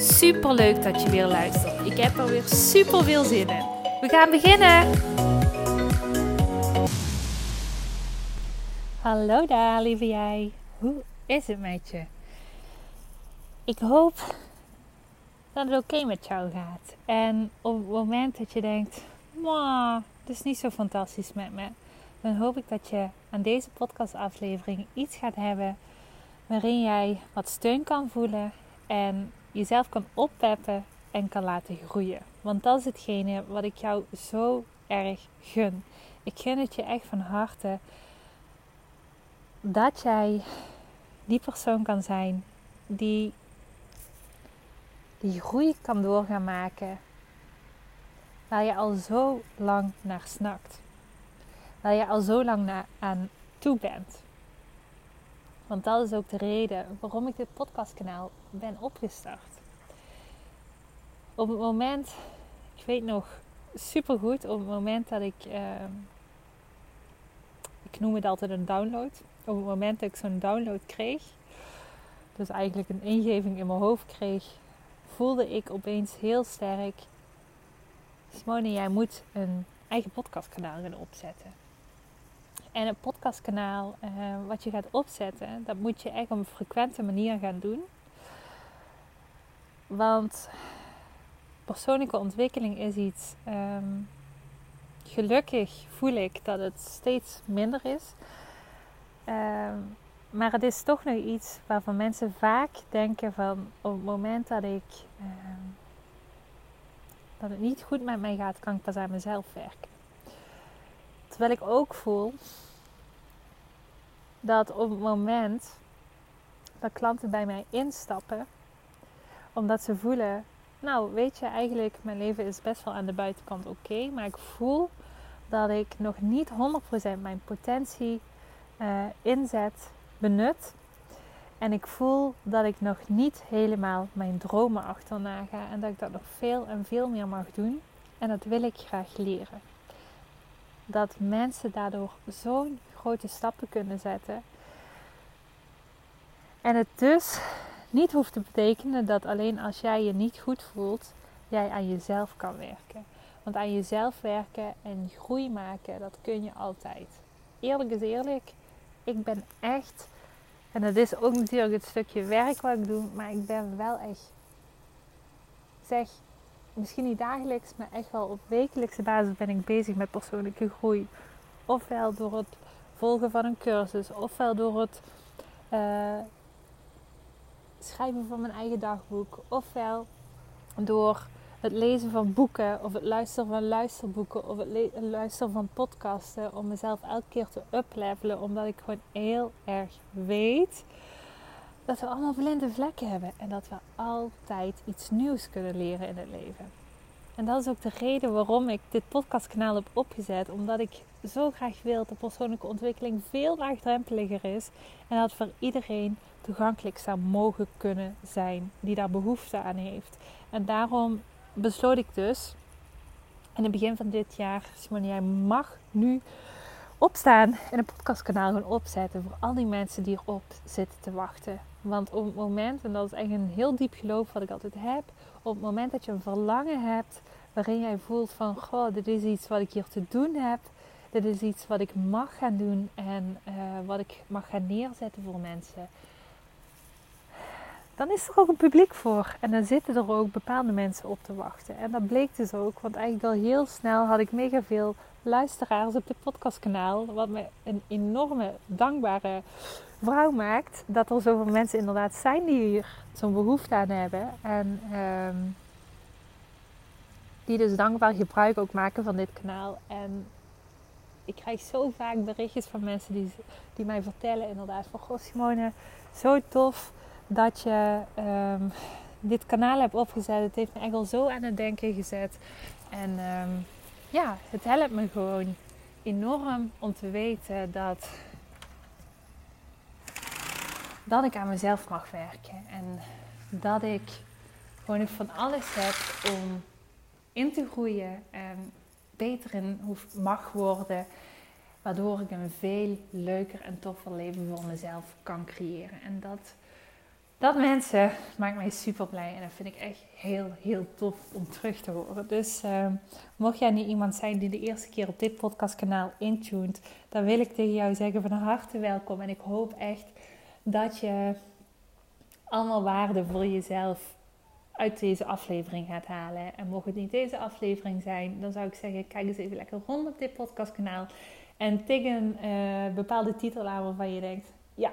Super leuk dat je weer luistert. Ik heb er weer super veel zin in. We gaan beginnen. Hallo daar, lieve jij. Hoe is het met je? Ik hoop dat het oké met jou gaat. En op het moment dat je denkt, het is niet zo fantastisch met me, dan hoop ik dat je aan deze podcastaflevering iets gaat hebben waarin jij wat steun kan voelen en jezelf kan oppeppen en kan laten groeien. Want dat is hetgene wat ik jou zo erg gun. Ik gun het je echt van harte dat jij die persoon kan zijn die die groei kan doorgaan maken waar je al zo lang naar snakt. Waar je al zo lang naar aan toe bent. Want dat is ook de reden waarom ik dit podcastkanaal ben opgestart. Op het moment, ik weet nog supergoed, op het moment dat ik, uh, ik noem het altijd een download. Op het moment dat ik zo'n download kreeg, dus eigenlijk een ingeving in mijn hoofd kreeg, voelde ik opeens heel sterk, Simone, jij moet een eigen podcastkanaal gaan opzetten. En een podcastkanaal uh, wat je gaat opzetten, dat moet je echt op een frequente manier gaan doen. Want persoonlijke ontwikkeling is iets. Um, gelukkig voel ik dat het steeds minder is. Um, maar het is toch nog iets waarvan mensen vaak denken van op het moment dat ik um, dat het niet goed met mij gaat, kan ik pas aan mezelf werken. Terwijl ik ook voel dat op het moment dat klanten bij mij instappen, omdat ze voelen, nou weet je eigenlijk, mijn leven is best wel aan de buitenkant oké, maar ik voel dat ik nog niet 100% mijn potentie uh, inzet, benut. En ik voel dat ik nog niet helemaal mijn dromen achterna ga en dat ik dat nog veel en veel meer mag doen. En dat wil ik graag leren. Dat mensen daardoor zo'n grote stappen kunnen zetten. En het dus niet hoeft te betekenen dat alleen als jij je niet goed voelt, jij aan jezelf kan werken. Want aan jezelf werken en groei maken, dat kun je altijd. Eerlijk is eerlijk, ik ben echt, en dat is ook natuurlijk het stukje werk wat ik doe, maar ik ben wel echt, zeg, misschien niet dagelijks, maar echt wel op wekelijkse basis ben ik bezig met persoonlijke groei. Ofwel door het volgen van een cursus, ofwel door het uh, schrijven van mijn eigen dagboek, ofwel door het lezen van boeken of het luisteren van luisterboeken of het luisteren van podcasten om mezelf elke keer te uplevelen, omdat ik gewoon heel erg weet dat we allemaal blinde vlekken hebben en dat we altijd iets nieuws kunnen leren in het leven. En dat is ook de reden waarom ik dit podcastkanaal heb opgezet. Omdat ik zo graag wil dat persoonlijke ontwikkeling veel laagdrempeliger is. En dat voor iedereen toegankelijk zou mogen kunnen zijn die daar behoefte aan heeft. En daarom besloot ik dus in het begin van dit jaar, Simone, jij mag nu opstaan en een podcastkanaal gaan opzetten voor al die mensen die erop zitten te wachten. Want op het moment, en dat is echt een heel diep geloof wat ik altijd heb, op het moment dat je een verlangen hebt waarin jij voelt van, goh, dit is iets wat ik hier te doen heb, dit is iets wat ik mag gaan doen en uh, wat ik mag gaan neerzetten voor mensen, dan is er ook een publiek voor. En dan zitten er ook bepaalde mensen op te wachten. En dat bleek dus ook, want eigenlijk al heel snel had ik mega veel luisteraars op dit podcastkanaal. Wat me een enorme dankbare vrouw maakt. Dat er zoveel mensen inderdaad zijn die hier zo'n behoefte aan hebben. En um, die dus dankbaar gebruik ook maken van dit kanaal. En ik krijg zo vaak berichtjes van mensen die, die mij vertellen inderdaad van... Goh Simone, zo tof dat je, um, dit kanaal heb opgezet. Het heeft me echt al zo aan het denken gezet. En ehm, ja, het helpt me gewoon enorm om te weten dat, dat ik aan mezelf mag werken. En dat ik gewoon van alles heb om in te groeien en beter in mag worden. Waardoor ik een veel leuker en toffer leven voor mezelf kan creëren. En dat, dat mensen maakt mij super blij. En dat vind ik echt heel, heel tof om terug te horen. Dus uh, mocht jij niet iemand zijn die de eerste keer op dit podcastkanaal intuned, dan wil ik tegen jou zeggen van harte welkom. En ik hoop echt dat je allemaal waarde voor jezelf uit deze aflevering gaat halen. En mocht het niet deze aflevering zijn, dan zou ik zeggen: kijk eens even lekker rond op dit podcastkanaal. En tik een uh, bepaalde titel aan waarvan je denkt: ja,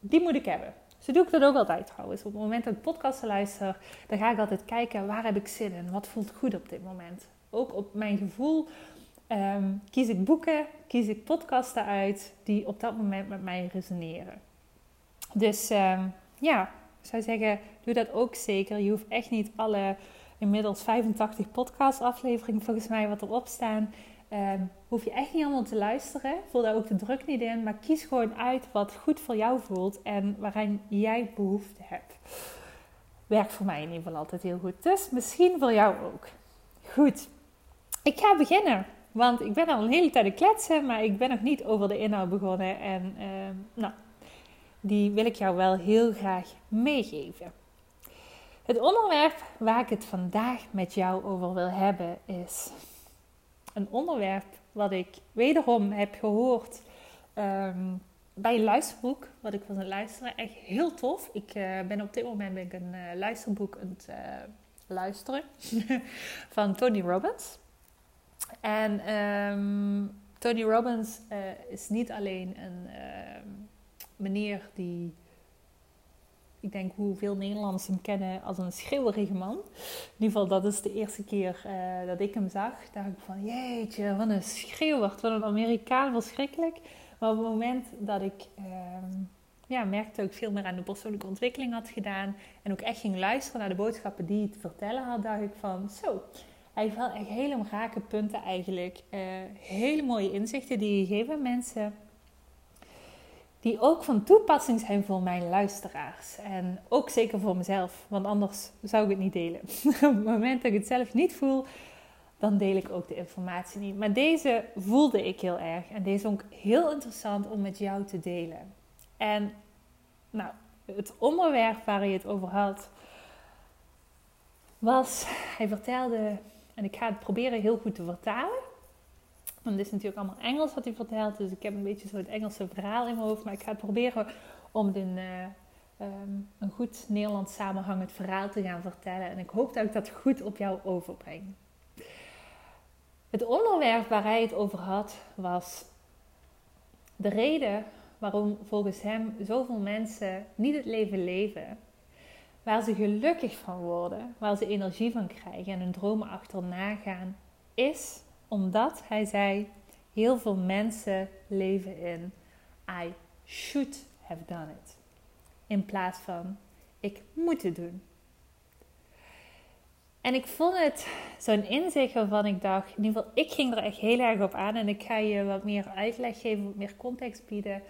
die moet ik hebben. Zo doe ik dat ook altijd trouwens. Op het moment dat ik podcasten luister, dan ga ik altijd kijken waar heb ik zin in? Wat voelt goed op dit moment? Ook op mijn gevoel ehm, kies ik boeken, kies ik podcasten uit die op dat moment met mij resoneren. Dus um, ja, ik zou zeggen, doe dat ook zeker. Je hoeft echt niet alle inmiddels 85 podcast afleveringen volgens mij wat erop staan Um, hoef je echt niet allemaal te luisteren. Voel daar ook de druk niet in. Maar kies gewoon uit wat goed voor jou voelt en waaraan jij behoefte hebt. Werkt voor mij in ieder geval altijd heel goed. Dus misschien voor jou ook. Goed, ik ga beginnen. Want ik ben al een hele tijd aan kletsen, maar ik ben nog niet over de inhoud begonnen. En uh, nou, die wil ik jou wel heel graag meegeven. Het onderwerp waar ik het vandaag met jou over wil hebben is een onderwerp wat ik wederom heb gehoord um, bij een luisterboek, wat ik was aan het luisteren. Echt heel tof. Ik uh, ben op dit moment ben ik een uh, luisterboek aan het uh, luisteren van Tony Robbins. En um, Tony Robbins is niet alleen een ehm, meneer die ik denk hoeveel Nederlanders hem kennen als een schreeuwerige man. In ieder geval, dat is de eerste keer uh, dat ik hem zag. Dacht ik van, jeetje, wat een schreeuwert, wat een Amerikaan, verschrikkelijk. Maar op het moment dat ik uh, ja, merkte dat ik veel meer aan de persoonlijke ontwikkeling had gedaan... en ook echt ging luisteren naar de boodschappen die hij te vertellen had... dacht ik van, zo, hij heeft wel echt hele rake punten eigenlijk. Uh, hele mooie inzichten die je geven mensen die ook van toepassing zijn voor mijn luisteraars. En ook zeker voor mezelf, want anders zou ik het niet delen. Op het moment dat ik het zelf niet voel, dan deel ik ook de informatie niet. Maar deze voelde ik heel erg en deze vond ik heel interessant om met jou te delen. En nou, het onderwerp waar hij het over had, was, hij vertelde, en ik ga het proberen heel goed te vertalen. Want het is natuurlijk allemaal Engels wat hij vertelt. Dus ik heb een beetje zo het Engelse verhaal in mijn hoofd. Maar ik ga het proberen om in uh, um, een goed Nederlands samenhangend verhaal te gaan vertellen. En ik hoop dat ik dat goed op jou overbreng. Het onderwerp waar hij het over had was de reden waarom volgens hem zoveel mensen niet het leven leven waar ze gelukkig van worden, waar ze energie van krijgen en hun dromen achterna gaan, is omdat hij zei: heel veel mensen leven in I should have done it. In plaats van ik moet het doen. En ik vond het zo'n inzicht waarvan ik dacht, in ieder geval, ik ging er echt heel erg op aan. En ik ga je wat meer uitleg geven, wat meer context bieden.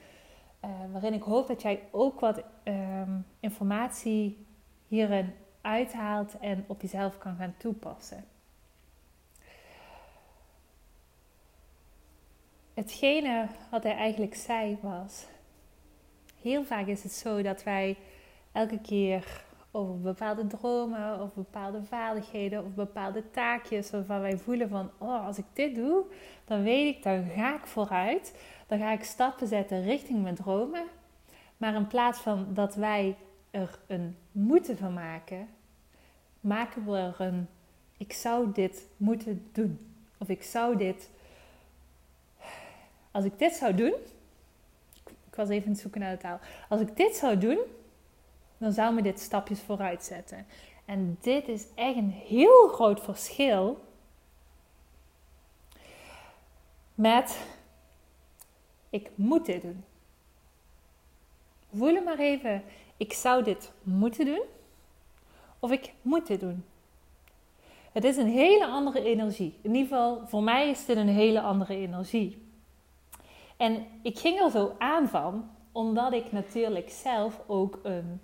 Uh, waarin ik hoop dat jij ook wat um, informatie hierin uithaalt en op jezelf kan gaan toepassen. Hetgene wat hij eigenlijk zei was: heel vaak is het zo dat wij elke keer over bepaalde dromen of bepaalde vaardigheden of bepaalde taakjes waarvan wij voelen van oh als ik dit doe dan weet ik dan ga ik vooruit. Dan ga ik stappen zetten richting mijn dromen. Maar in plaats van dat wij er een moeten van maken maken we er een ik zou dit moeten doen. Of ik zou dit als ik dit zou doen, ik was even aan het zoeken naar de taal. Als ik dit zou doen, dan zou me dit stapjes vooruit zetten. En dit is echt een heel groot verschil met ik moet dit doen. Voel maar even, ik zou dit moeten doen. of ik moet dit doen. Het is een hele andere energie. In ieder geval, voor mij is dit een hele andere energie. En ik ging er zo aan van, omdat ik natuurlijk zelf ook een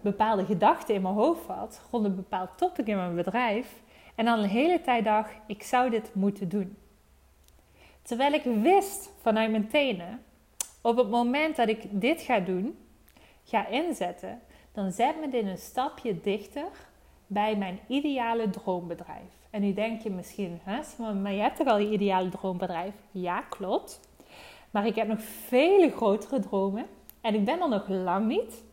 bepaalde gedachte in mijn hoofd had rond een bepaald topic in mijn bedrijf. En dan de hele tijd dacht, ik zou dit moeten doen. Terwijl ik wist vanuit mijn tenen, op het moment dat ik dit ga doen, ga inzetten, dan zet me dit een stapje dichter bij mijn ideale droombedrijf. En nu denk je misschien, hè, maar je hebt toch al je ideale droombedrijf? Ja, klopt. Maar ik heb nog vele grotere dromen. En ik ben er nog lang niet.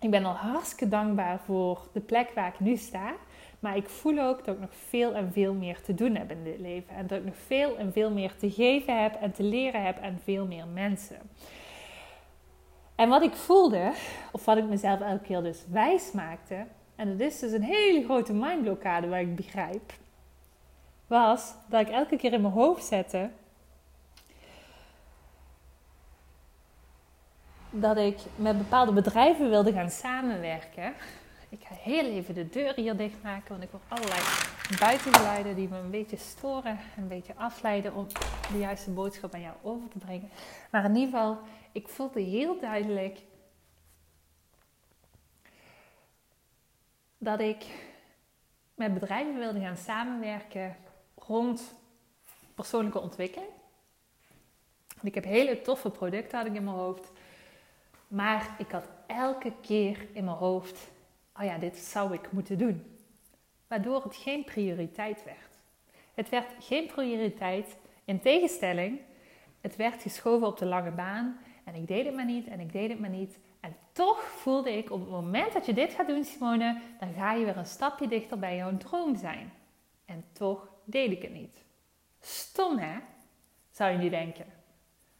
Ik ben al hartstikke dankbaar voor de plek waar ik nu sta. Maar ik voel ook dat ik nog veel en veel meer te doen heb in dit leven. En dat ik nog veel en veel meer te geven heb en te leren heb aan veel meer mensen. En wat ik voelde, of wat ik mezelf elke keer dus wijs maakte, en dat is dus een hele grote mindblokkade waar ik begrijp, was dat ik elke keer in mijn hoofd zette dat ik met bepaalde bedrijven wilde gaan samenwerken. Ik ga heel even de deur hier dichtmaken, want ik hoor allerlei buitengeluiden die me een beetje storen en een beetje afleiden om de juiste boodschap aan jou over te brengen. Maar in ieder geval, ik voelde heel duidelijk dat ik met bedrijven wilde gaan samenwerken rond persoonlijke ontwikkeling. ik heb hele toffe producten in mijn hoofd. Maar ik had elke keer in mijn hoofd, oh ja, dit zou ik moeten doen. Waardoor het geen prioriteit werd. Het werd geen prioriteit in tegenstelling. Het werd geschoven op de lange baan en ik deed het maar niet en ik deed het maar niet. En toch voelde ik op het moment dat je dit gaat doen, Simone, dan ga je weer een stapje dichter bij jouw droom zijn. En toch deed ik het niet. Stom hè? Zou je nu denken.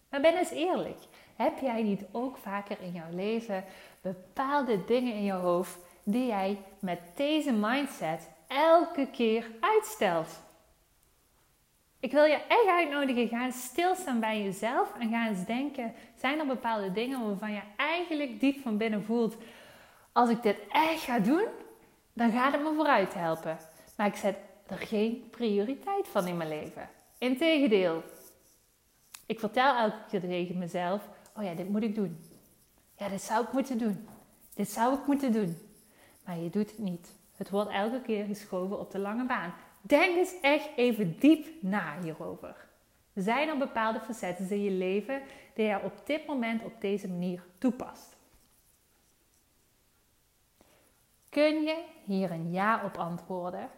Maar ben eens eerlijk. Heb jij niet ook vaker in jouw leven bepaalde dingen in je hoofd die jij met deze mindset elke keer uitstelt? Ik wil je echt uitnodigen, ga eens stilstaan bij jezelf en ga eens denken, zijn er bepaalde dingen waarvan je eigenlijk diep van binnen voelt, als ik dit echt ga doen, dan gaat het me vooruit helpen. Maar ik zet er geen prioriteit van in mijn leven. Integendeel, ik vertel elke keer tegen mezelf, oh ja, dit moet ik doen. Ja, dit zou ik moeten doen. Dit zou ik moeten doen. Maar je doet het niet. Het wordt elke keer geschoven op de lange baan. Denk eens echt even diep na hierover. Zijn er bepaalde facetten in je leven die je op dit moment op deze manier toepast? Kun je hier een ja op antwoorden?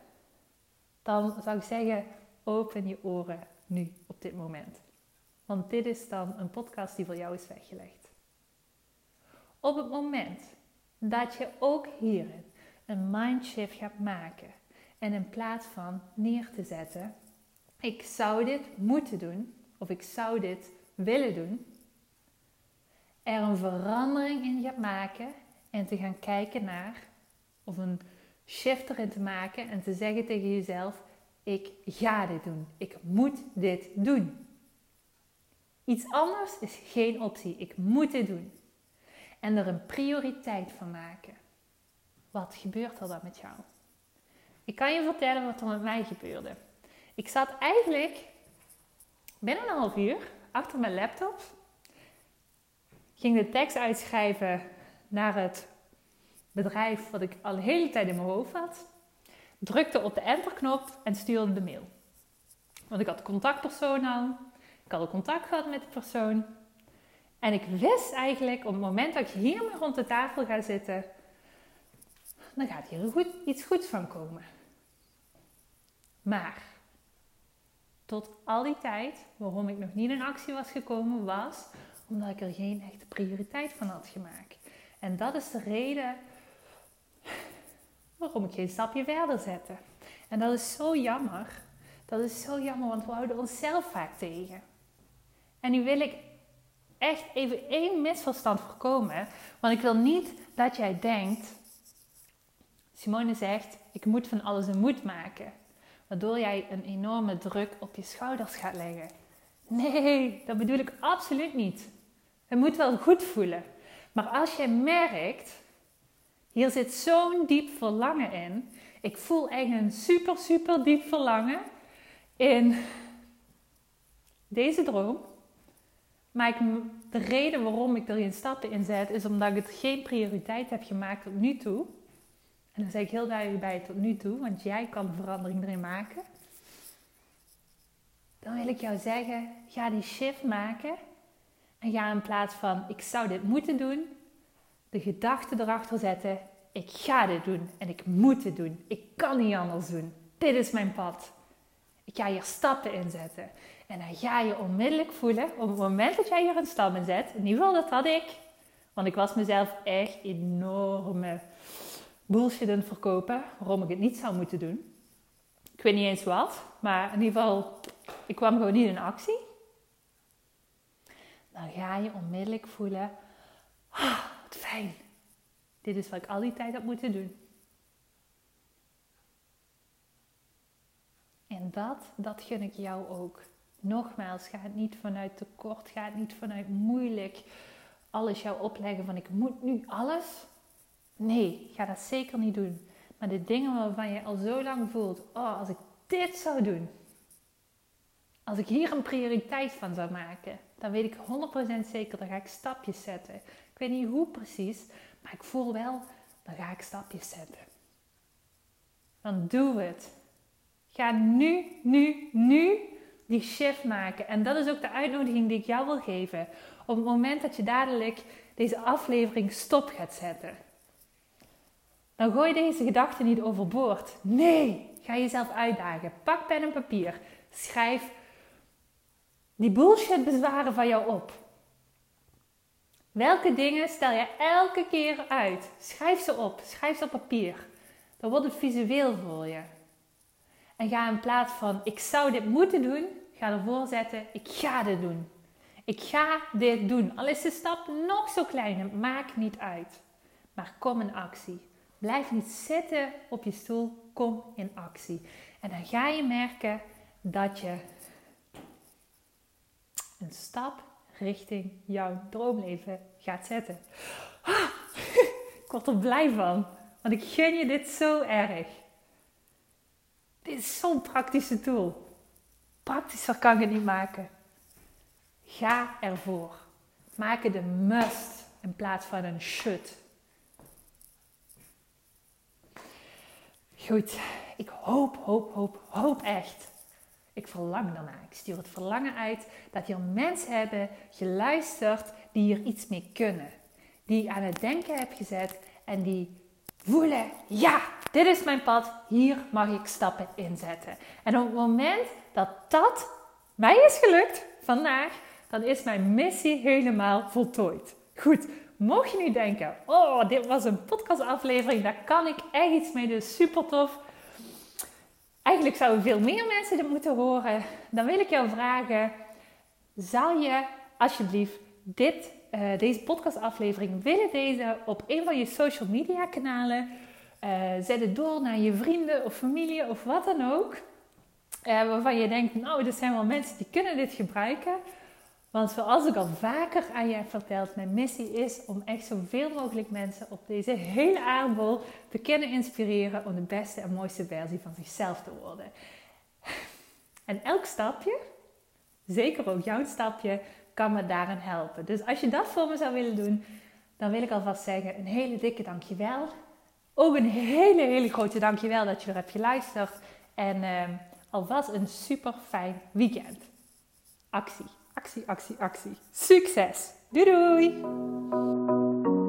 Dan zou ik zeggen, open je oren nu op dit moment. Want dit is dan een podcast die voor jou is weggelegd. Op het moment dat je ook hierin een mindshift gaat maken en in plaats van neer te zetten, ik zou dit moeten doen of ik zou dit willen doen, er een verandering in gaat maken en te gaan kijken naar of een shift erin te maken en te zeggen tegen jezelf: ik ga dit doen, ik moet dit doen. Iets anders is geen optie. Ik moet dit doen. En er een prioriteit van maken. Wat gebeurt er dan met jou? Ik kan je vertellen wat er met mij gebeurde. Ik zat eigenlijk binnen een half uur achter mijn laptop. Ging de tekst uitschrijven naar het bedrijf wat ik al de hele tijd in mijn hoofd had. Drukte op de enterknop en stuurde de mail. Want ik had contactpersoon aan. Ik had al contact gehad met de persoon. En ik wist eigenlijk op het moment dat ik hiermee rond de tafel ga zitten, dan gaat hier goed, iets goeds van komen. Maar tot al die tijd, waarom ik nog niet in actie was gekomen, was omdat ik er geen echte prioriteit van had gemaakt. En dat is de reden waarom ik geen stapje verder zette. En dat is zo jammer. Dat is zo jammer, want we houden onszelf vaak tegen. En nu wil ik echt even één misverstand voorkomen. Want ik wil niet dat jij denkt. Simone zegt: Ik moet van alles een moed maken. Waardoor jij een enorme druk op je schouders gaat leggen. Nee, dat bedoel ik absoluut niet. Het moet wel goed voelen. Maar als jij merkt Hier zit zo'n diep verlangen in. Ik voel echt een super, super diep verlangen in deze droom. Maar ik, de reden waarom ik er geen stappen in zet, is omdat ik het geen prioriteit heb gemaakt tot nu toe. En dan zeg ik heel duidelijk bij tot nu toe, want jij kan de verandering erin maken. Dan wil ik jou zeggen, ga die shift maken. En ga in plaats van, ik zou dit moeten doen, de gedachte erachter zetten, ik ga dit doen en ik moet dit doen. Ik kan niet anders doen. Dit is mijn pad. Ik ga hier stappen in zetten. En dan ga je onmiddellijk voelen, op het moment dat jij hier een stap in zet, in ieder geval dat had ik, want ik was mezelf echt enorme bullshit aan het verkopen, waarom ik het niet zou moeten doen. Ik weet niet eens wat, maar in ieder geval, ik kwam gewoon niet in actie. Dan ga je onmiddellijk voelen, ah, wat fijn. Dit is wat ik al die tijd had moeten doen. En dat, dat gun ik jou ook. Nogmaals, ga het niet vanuit tekort, ga het niet vanuit moeilijk alles jou opleggen van ik moet nu alles. Nee, ga dat zeker niet doen. Maar de dingen waarvan je al zo lang voelt, oh, als ik dit zou doen, als ik hier een prioriteit van zou maken, dan weet ik 100% zeker, dan ga ik stapjes zetten. Ik weet niet hoe precies, maar ik voel wel, dan ga ik stapjes zetten. Dan doe het. Ga nu, nu, nu die shift maken. En dat is ook de uitnodiging die ik jou wil geven. Op het moment dat je dadelijk deze aflevering stop gaat zetten. Dan gooi deze gedachten niet overboord. Nee, ga jezelf uitdagen. Pak pen en papier. Schrijf die bullshit bezwaren van jou op. Welke dingen stel je elke keer uit? Schrijf ze op. Schrijf ze op papier. Dan wordt het visueel voor je. En ga in plaats van ik zou dit moeten doen, ga ervoor zetten ik ga dit doen. Ik ga dit doen. Al is de stap nog zo klein, maakt niet uit. Maar kom in actie. Blijf niet zitten op je stoel, kom in actie. En dan ga je merken dat je een stap richting jouw droomleven gaat zetten. Ah, ik word er blij van, want ik gun je dit zo erg. Dit is zo'n praktische tool. Praktischer kan je niet maken. Ga ervoor. Maak het een must in plaats van een should. Goed, ik hoop, hoop, hoop, hoop echt. Ik verlang daarna. Ik stuur het verlangen uit dat hier mensen hebben geluisterd die hier iets mee kunnen. Die aan het denken heb gezet en die voelen, ja, dit is mijn pad, hier mag ik stappen inzetten. En op het moment dat dat mij is gelukt vandaag, dan is mijn missie helemaal voltooid. Goed, mocht je nu denken, oh, dit was een podcastaflevering, daar kan ik echt iets mee, dus super tof. Eigenlijk zouden veel meer mensen dit moeten horen. Dan wil ik jou vragen, zou je alsjeblieft dit, uh, deze podcastaflevering willen delen op een van je social media kanalen? Uh, zet het door naar je vrienden of familie of wat dan ook. Uh, waarvan je denkt, nou, er zijn wel mensen die kunnen dit gebruiken. Want zoals ik al vaker aan je heb verteld, mijn missie is om echt zoveel mogelijk mensen op deze hele aardbol te kunnen inspireren om de beste en mooiste versie van zichzelf te worden. En elk stapje, zeker ook jouw stapje, kan me daarin helpen. Dus als je dat voor me zou willen doen, dan wil ik alvast zeggen een hele dikke dankjewel. Ook een hele, hele grote dankjewel dat je er hebt geluisterd. En uh, alvast een super fijn weekend. Actie, actie, actie, actie. Succes! Doei doei!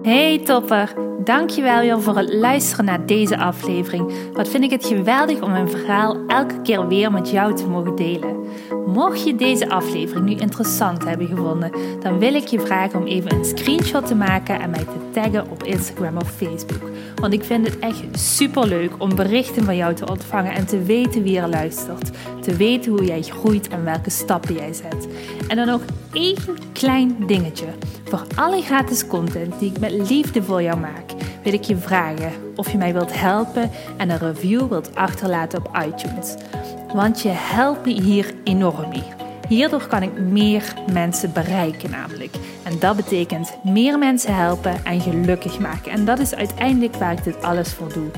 Hey topper, dankjewel weer voor het luisteren naar deze aflevering. Wat vind ik het geweldig om mijn verhaal elke keer weer met jou te mogen delen. Mocht je deze aflevering nu interessant hebben gevonden, dan wil ik je vragen om even een screenshot te maken en mij te taggen op Instagram of Facebook. Want ik vind het echt super leuk om berichten van jou te ontvangen en te weten wie er luistert. Te weten hoe jij groeit en welke stappen jij zet. En dan nog één klein dingetje. Voor alle gratis content die ik met liefde voor jou maak, wil ik je vragen of je mij wilt helpen en een review wilt achterlaten op iTunes. Want je helpt me hier enorm mee. Hierdoor kan ik meer mensen bereiken namelijk. En dat betekent meer mensen helpen en gelukkig maken. En dat is uiteindelijk waar ik dit alles voor doe.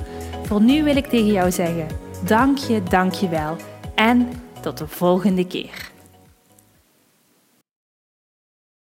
Voor nu wil ik tegen jou zeggen, dank je, dank je wel. En tot de volgende keer.